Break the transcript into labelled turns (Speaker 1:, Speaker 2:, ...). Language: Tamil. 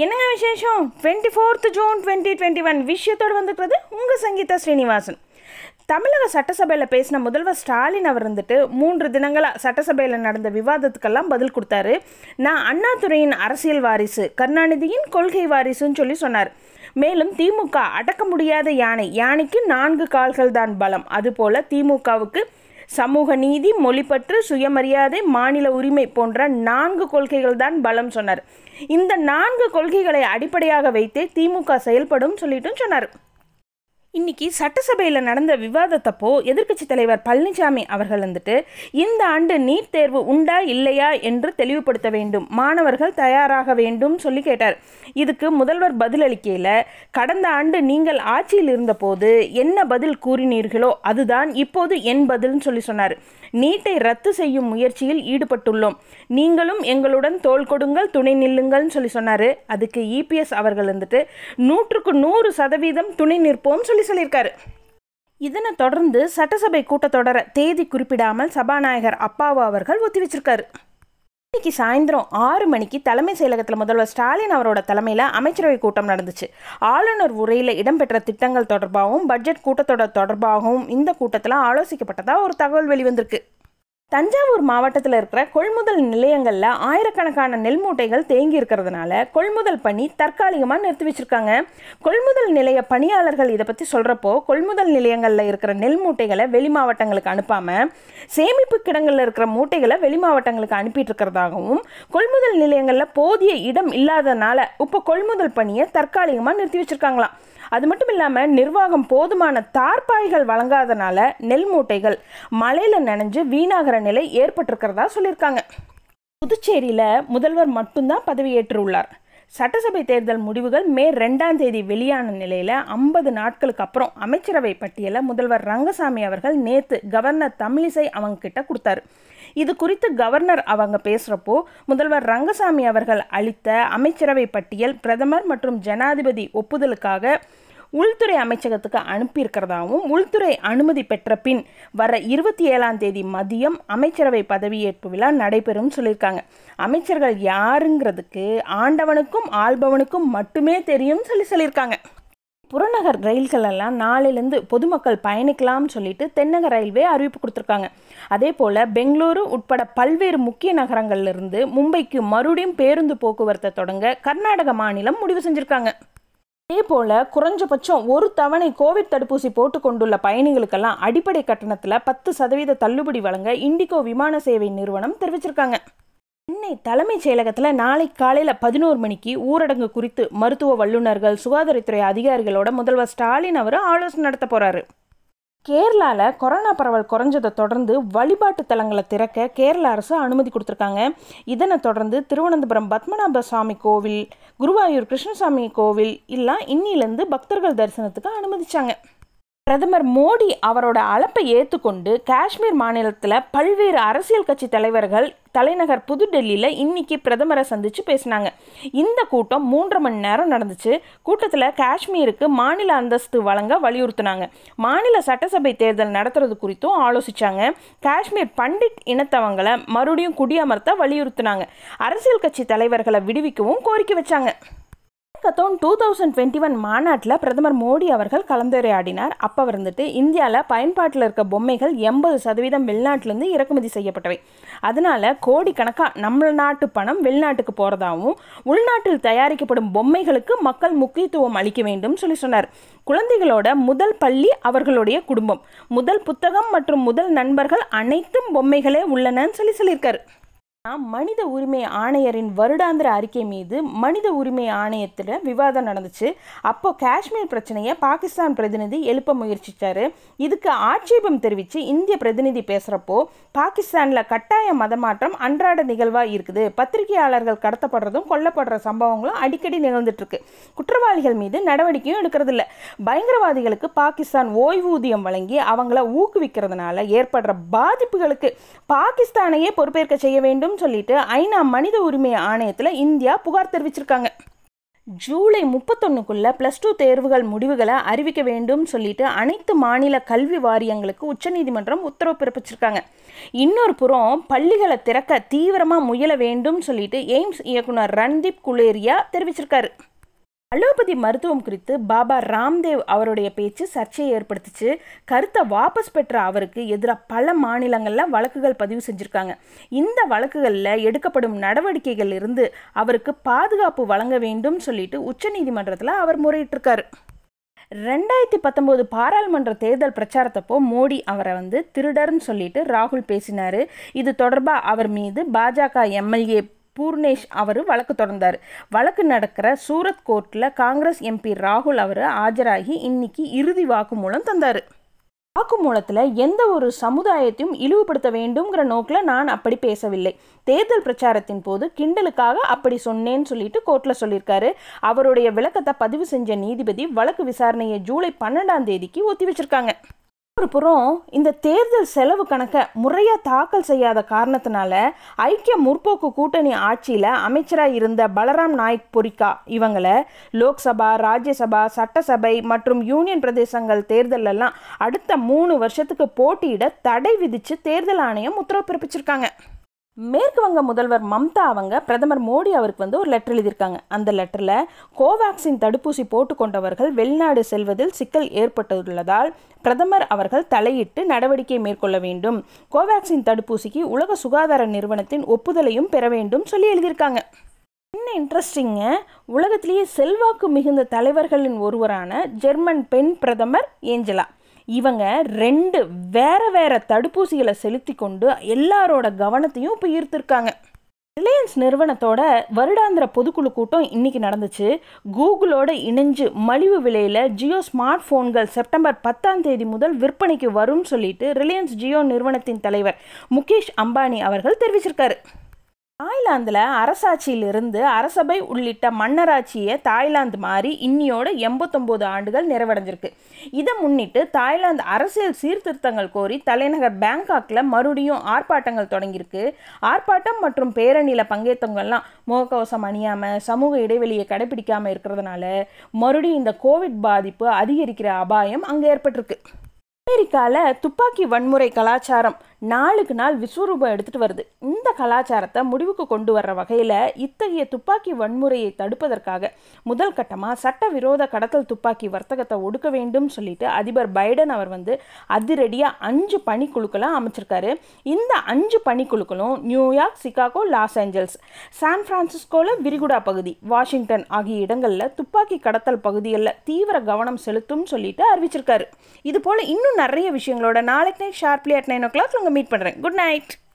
Speaker 1: என்னங்க விசேஷம்? Twenty fourth June twenty twenty one விஷயத்தோடு வந்திருக்கிறது உங்கள் சங்கீதா ஸ்ரீனிவாசன். தமிழக சட்டசபையில் பேசின முதல்வர் ஸ்டாலின் அவர் வந்துட்டு மூன்று தினங்களாக சட்டசபையில் நடந்த விவாதத்துக்கெல்லாம் பதில் கொடுத்தாரு. நான் அண்ணாதுரையின் அரசியல் வாரிசு கருணாநிதியின் கொள்கை வாரிசுன்னு சொல்லி சொன்னார். மேலும் திமுக அடக்க முடியாத யானை யானைக்கு நான்கு கால்கள் தான் பலம். அதுபோல திமுகவுக்கு சமூக நீதி மொழிப்பற்று சுயமரியாதை மாநில உரிமை போன்ற நான்கு கொள்கைகள் தான் பலம் சொன்னார். இந்த நான்கு கொள்கைகளை அடிப்படையாக வைத்தே திமுக செயல்படும் சொல்லிட்டும் சொன்னார். இன்னைக்கு சட்டசபையில் நடந்த விவாதத்தப்போ எதிர்க்கட்சி தலைவர் பழனிசாமி அவர்கள் வந்துட்டு இந்த ஆண்டு நீட் தேர்வு உண்டா இல்லையா என்று தெளிவுபடுத்த வேண்டும். மாணவர்கள் தயாராக வேண்டும் சொல்லி கேட்டார். இதுக்கு முதல்வர் பதிலளிக்கையில் கடந்த ஆண்டு நீங்கள் ஆட்சியில் இருந்தபோது என்ன பதில் கூறினீர்களோ அதுதான் இப்போது என் பதில்னு சொல்லி சொன்னார். நீட்டை ரத்து செய்யும் முயற்சியில் ஈடுபட்டுள்ளோம். நீங்களும் எங்களுடன் தோள் கொடுங்கள் துணை நில்லுங்கள்னு சொல்லி சொன்னார். அதுக்கு இபிஎஸ் அவர்கள் வந்துட்டு நூற்றுக்கு நூறு சதவீதம் துணை நிற்போம்னு சொல்லி சொல்லியிருக்காரு. இதனை தொடர்ந்து சட்டசபை கூட்டத்தொடர தேதி குறிப்பிடாமல் சபாநாயகர் அப்பாவு அவர்கள் ஒத்தி வச்சிருக்காரு இன்னைக்கு சாயந்தரம் ஆறு மணிக்கு தலைமை செயலகத்தில் முதல்வர் ஸ்டாலின் அவரோட தலைமையில் அமைச்சரவை கூட்டம் நடந்துச்சு. ஆளுநர் உரையில் இடம்பெற்ற திட்டங்கள் தொடர்பாகவும் பட்ஜெட் கூட்டத்தொடர் தொடர்பாகவும் இந்த கூட்டத்தில் ஆலோசிக்கப்பட்டதாக ஒரு தகவல் வெளிவந்திருக்கு. தஞ்சாவூர் மாவட்டத்தில் இருக்கிற கொள்முதல் நிலையங்களில் ஆயிரக்கணக்கான நெல் மூட்டைகள் தேங்கி இருக்கிறதுனால கொள்முதல் பணி தற்காலிகமாக நிறுத்தி வச்சுருக்காங்க. கொள்முதல் நிலைய பணியாளர்கள் இதை பற்றி சொல்கிறப்போ கொள்முதல் நிலையங்களில் இருக்கிற நெல் மூட்டைகளை வெளி மாவட்டங்களுக்கு அனுப்பாமல் சேமிப்பு கிடங்களில் இருக்கிற மூட்டைகளை வெளி மாவட்டங்களுக்கு அனுப்பிட்டு இருக்கிறதாகவும் கொள்முதல் நிலையங்களில் போதிய இடம் இல்லாதனால இப்போ கொள்முதல் பணியை தற்காலிகமாக நிறுத்தி வச்சுருக்காங்களாம். அது மட்டும் இல்லாமல் நிர்வாகம் போதுமான தார்பாய்கள் வழங்காதனால நெல் மூட்டைகள் மழையில் நனைஞ்சு வீணாகிற நிலை ஏற்பட்டிருக்கிறதா சொல்லியிருக்காங்க. புதுச்சேரியில் முதல்வர் மட்டும்தான் பதவியேற்றுள்ளார். சட்டசபை தேர்தல் முடிவுகள் மே ரெண்டாம் தேதி வெளியான நிலையில் ஐம்பது நாட்களுக்கு அப்புறம் அமைச்சரவை பட்டியலை முதல்வர் ரங்கசாமி அவர்கள் நேற்று கவர்னர் தமிழிசை அவங்க கிட்ட கொடுத்தாரு. இது குறித்து கவர்னர் அவங்க பேசுகிறப்போ முதல்வர் ரங்கசாமி அவர்கள் அளித்த அமைச்சரவை பட்டியல் பிரதமர் மற்றும் ஜனாதிபதி ஒப்புதலுக்காக உள்துறை அமைச்சகத்துக்கு அனுப்பியிருக்கிறதாகவும் உள்துறை அனுமதி பெற்ற பின் வர இருபத்தி ஏழாம் தேதி மதியம் அமைச்சரவை பதவியேற்பு விழா நடைபெறும் சொல்லியிருக்காங்க. அமைச்சர்கள் யாருங்கிறதுக்கு ஆண்டவனுக்கும் ஆள்பவனுக்கும் மட்டுமே தெரியும் சொல்லி சொல்லியிருக்காங்க. புறநகர் ரயில்களெல்லாம் நாளையிலேருந்து பொதுமக்கள் பயணிக்கலாம்னு சொல்லிட்டு தென்னக ரயில்வே அறிவிப்பு கொடுத்துருக்காங்க. அதே போல் பெங்களூரு உட்பட பல்வேறு முக்கிய நகரங்கள்லேருந்து மும்பைக்கு மறுபடியும் பேருந்து போக்குவரத்தை தொடங்க கர்நாடக மாநிலம் முடிவு செஞ்சுருக்காங்க. அதே போல் குறைஞ்சபட்சம் ஒரு தவணை கோவிட் தடுப்பூசி போட்டு கொண்டுள்ள பயணிகளுக்கெல்லாம் அடிப்படை கட்டணத்தில் பத்து சதவீத தள்ளுபடி வழங்க இண்டிகோ விமான சேவை நிறுவனம் தெரிவிச்சிருக்காங்க. சென்னை தலைமைச் செயலகத்தில் நாளை காலையில் பதினோரு மணிக்கு ஊரடங்கு குறித்து மருத்துவ வல்லுநர்கள் சுகாதாரத்துறை அதிகாரிகளோட முதல்வர் ஸ்டாலின் அவர் ஆலோசனை நடத்த போகிறாரு கேரளாவில் கொரோனா பரவல் குறைஞ்சதை தொடர்ந்து வழிபாட்டு தலங்களை திறக்க கேரள அரசு அனுமதி கொடுத்துருக்காங்க. இதனை தொடர்ந்து திருவனந்தபுரம் பத்மநாப சுவாமி கோவில் குருவாயூர் கிருஷ்ணசாமி கோவில் எல்லாம் இன்னிலேருந்து பக்தர்கள் தரிசனத்துக்கு அனுமதிச்சாங்க. பிரதமர் மோடி அவரோட அழைப்பை ஏற்றுக்கொண்டு காஷ்மீர் மாநிலத்தில் பல்வேறு அரசியல் கட்சி தலைவர்கள் தலைநகர் புதுடெல்லியில் இன்னைக்கு பிரதமரை சந்தித்து பேசினாங்க. இந்த கூட்டம் மூன்றரை மணி நேரம் நடந்துச்சு. கூட்டத்தில் காஷ்மீருக்கு மாநில அந்தஸ்து வழங்க வலியுறுத்தினாங்க. மாநில சட்டசபை தேர்தல் நடத்துறது குறித்தும் ஆலோசித்தாங்க காஷ்மீர் பண்டிட் இனத்தவங்களை மறுபடியும் குடியமர்த்த வலியுறுத்தினாங்க. அரசியல் கட்சி தலைவர்களை விடுவிக்கவும் கோரிக்கை வச்சாங்க. கத்தோன் டூ தௌசண்ட் டுவெண்ட்டி ஒன் மாநாட்டில் பிரதமர் மோடி அவர்கள் கலந்துரையாடினார். அப்போ வந்துட்டு இந்தியாவில் பயன்பாட்டில் இருக்க பொம்மைகள் எண்பது சதவீதம் வெளிநாட்டிலேருந்து இறக்குமதி செய்யப்பட்டவை. அதனால் கோடிக்கணக்காக நம்ம நாட்டு பணம் வெளிநாட்டுக்கு போகிறதாகவும் உள்நாட்டில் தயாரிக்கப்படும் பொம்மைகளுக்கு மக்கள் முக்கியத்துவம் அளிக்க வேண்டும் சொல்லி சொன்னார். குழந்தைகளோட முதல் பள்ளி அவர்களுடைய குடும்பம். முதல் புத்தகம் மற்றும் முதல் நண்பர்கள் அனைத்தும் பொம்மைகளே உள்ளனன்னு சொல்லி சொல்லியிருக்காரு. மனித உரிமை ஆணையரின் வருடாந்திர அறிக்கை மீது மனித உரிமை ஆணையத்தில் விவாதம் நடந்துச்சு. அப்போ காஷ்மீர் பிரச்சனையை பாகிஸ்தான் பிரதிநிதி எழுப்ப முயற்சித்தார் இதுக்கு ஆட்சேபம் தெரிவித்து இந்திய பிரதிநிதி பேசுகிறப்போ பாகிஸ்தானில் கட்டாய மதமாற்றம் அன்றாட நிகழ்வாக இருக்குது. பத்திரிகையாளர்கள் கடத்தப்படுறதும் கொல்லப்படுற சம்பவங்களும் அடிக்கடி நிகழ்ந்துட்டுருக்கு குற்றவாளிகள் மீது நடவடிக்கையும் எடுக்கிறதில்ல. பயங்கரவாதிகளுக்கு பாகிஸ்தான் ஓய்வூதியம் வழங்கி அவங்கள ஊக்குவிக்கிறதுனால ஏற்படுற பாதிப்புகளுக்கு பாகிஸ்தானையே பொறுப்பேற்க செய்ய வேண்டும். சொல்லிட்டு ஐநா மனித உரிமை ஆணையத்தில் இந்தியா புகார் தெரிவிச்சிருக்காங்க. ஜூலை முப்பத்தொன்னுக்குள்ளே ப்ளஸ் டூ தேர்வுகள் முடிவுகளை அறிவிக்க வேண்டும் சொல்லிட்டு அனைத்து மாநில கல்வி வாரியங்களுக்கு உச்சநீதிமன்றம் உத்தரவு பிறப்பிச்சிருக்காங்க. இன்னொரு புறம் பள்ளிகளை திறக்க தீவிரமாக முயல வேண்டும் சொல்லிட்டு எய்ம்ஸ் இயக்குனர் ரன்தீப் குலேரியா தெரிவிச்சிருக்காரு. அலோபதி மருத்துவம் குறித்து பாபா ராம்தேவ் அவருடைய பேச்சு சர்ச்சையை ஏற்படுத்துச்சு. கருத்தை வாபஸ் பெற்ற அவருக்கு எதிராக பல மாநிலங்களில் வழக்குகள் பதிவு செஞ்சுருக்காங்க. இந்த வழக்குகளில் எடுக்கப்படும் நடவடிக்கைகள் இருந்து அவருக்கு பாதுகாப்பு வழங்க வேண்டும் சொல்லிட்டு உச்சநீதிமன்றத்தில் அவர் முறையிட்டிருக்காரு. ரெண்டாயிரத்தி பத்தொம்போது பாராளுமன்ற தேர்தல் பிரச்சாரத்தப்போ மோடி அவரை வந்து திருடர்னு சொல்லிட்டு ராகுல் பேசினார். இது தொடர்பாக அவர் மீது பாஜக எம்எல்ஏ பூர்ணேஷ் அவர் வழக்கு தொடர்ந்தார். வழக்கு நடக்கிற சூரத் கோர்ட்டில் காங்கிரஸ் எம்பி ராகுல் அவர் ஆஜராகி இன்னைக்கு இறுதி வாக்குமூலம் தந்தார். வாக்குமூலத்தில் எந்த ஒரு சமுதாயத்தையும் இழிவுபடுத்த வேண்டுங்கிற நோக்கில் நான் அப்படி பேசவில்லை. தேர்தல் பிரச்சாரத்தின் போது கிண்டலுக்காக அப்படி சொன்னேன்னு சொல்லிட்டு கோர்ட்டில் சொல்லியிருக்காரு. அவருடைய விளக்கத்தை பதிவு செஞ்ச நீதிபதி வழக்கு விசாரணையை ஜூலை பன்னெண்டாம் தேதிக்கு ஒத்தி வச்சிருக்காங்க. ஒரு புறம் இந்த தேர்தல் செலவு கணக்கை முறையாக தாக்கல் செய்யாத காரணத்தினால ஐக்கிய முற்போக்கு கூட்டணி ஆட்சியில் அமைச்சராக இருந்த பலராம் நாயக் பொரிக்கா இவங்களை லோக்சபா ராஜ்யசபா சட்டசபை மற்றும் யூனியன் பிரதேசங்கள் தேர்தலெல்லாம் அடுத்த மூணு வருஷத்துக்கு போட்டியிட தடை விதித்து தேர்தல் ஆணையம் உத்தரவு பிறப்பிச்சிருக்காங்க. மேற்கு வங்க முதல்வர் மம்தா அவங்க பிரதமர் மோடி அவருக்கு வந்து ஒரு லெட்டர் எழுதியிருக்காங்க. அந்த லெட்டரில் கோவேக்சின் தடுப்பூசி போட்டுக்கொண்டவர்கள் வெளிநாடு செல்வதில் சிக்கல் ஏற்பட்டுள்ளதால் பிரதமர் அவர்கள் தலையிட்டு நடவடிக்கை மேற்கொள்ள வேண்டும். கோவேக்சின் தடுப்பூசிக்கு உலக சுகாதார நிறுவனத்தின் ஒப்புதலையும் பெற வேண்டும் சொல்லி எழுதியிருக்காங்க. என்ன இன்ட்ரெஸ்டிங்க உலகத்திலேயே செல்வாக்கு மிகுந்த தலைவர்களின் ஒருவரான ஜெர்மன் பெண் பிரதமர் ஏஞ்சலா. இவங்க ரெண்டு வேற வேற தடுப்பூசிகளை செலுத்தி கொண்டு எல்லாரோட கவனத்தையும் இப்போ ஈர்த்திருக்காங்க. ரிலையன்ஸ் நிறுவனத்தோட வருடாந்திர பொதுக்குழு கூட்டம் இன்னைக்கு நடந்துச்சு. கூகுளோட இணைஞ்சு மலிவு விலையில் ஜியோ ஸ்மார்ட் ஃபோன்கள் செப்டம்பர் பத்தாம் தேதி முதல் விற்பனைக்கு வரும்னு சொல்லிட்டு ரிலையன்ஸ் ஜியோ நிறுவனத்தின் தலைவர் முகேஷ் அம்பானி அவர்கள் தெரிவிச்சிருக்காரு. தாய்லாந்தில் அரசாட்சியிலிருந்து அரசபை உள்ளிட்ட மன்னராட்சியை தாய்லாந்து மாறி இன்னியோட எண்பத்தொம்போது ஆண்டுகள் நிறைவடைஞ்சிருக்கு. இதை முன்னிட்டு தாய்லாந்து அரசியல் சீர்திருத்தங்கள் கோரி தலைநகர் பேங்காக்கில் மறுபடியும் ஆர்ப்பாட்டங்கள் தொடங்கியிருக்கு. ஆர்ப்பாட்டம் மற்றும் பேரணியில் பங்கேற்றவங்கள்லாம் முகக்கவசம் அணியாமல் சமூக இடைவெளியை கடைபிடிக்காமல் இருக்கிறதுனால மறுபடியும் இந்த கோவிட் பாதிப்பு அதிகரிக்கிற அபாயம் அங்கே ஏற்பட்டிருக்கு. அமெரிக்காவில் துப்பாக்கி வன்முறை கலாச்சாரம் நாளுக்கு நாள் விஸ்வரூபம் எடுத்துகிட்டு வருது. இந்த கலாச்சாரத்தை முடிவுக்கு கொண்டு வர்ற வகையில் இத்தகைய துப்பாக்கி வன்முறையை தடுப்பதற்காக முதல் கட்டமாக சட்டவிரோத கடத்தல் துப்பாக்கி வர்த்தகத்தை ஒடுக்க வேண்டும் சொல்லிட்டு அதிபர் பைடன் அவர் வந்து அதிரடியாக அஞ்சு பணிக்குழுக்களை அமைச்சிருக்காரு. இந்த அஞ்சு பணிக்குழுக்களும் New York Chicago Los Angeles San ஃப்ரான்சிஸ்கோவில் விரிகுடா பகுதி வாஷிங்டன் ஆகிய இடங்களில் துப்பாக்கி கடத்தல் பகுதிகளில் தீவிர கவனம் செலுத்தும் சொல்லிட்டு அறிவிச்சிருக்காரு. இது போல் இன்னும் நிறைய விஷயங்களோட நாளைக்கு night sharply at nine o'clock உங்கள் மீட் பண்ணுறேன் குட் நைட்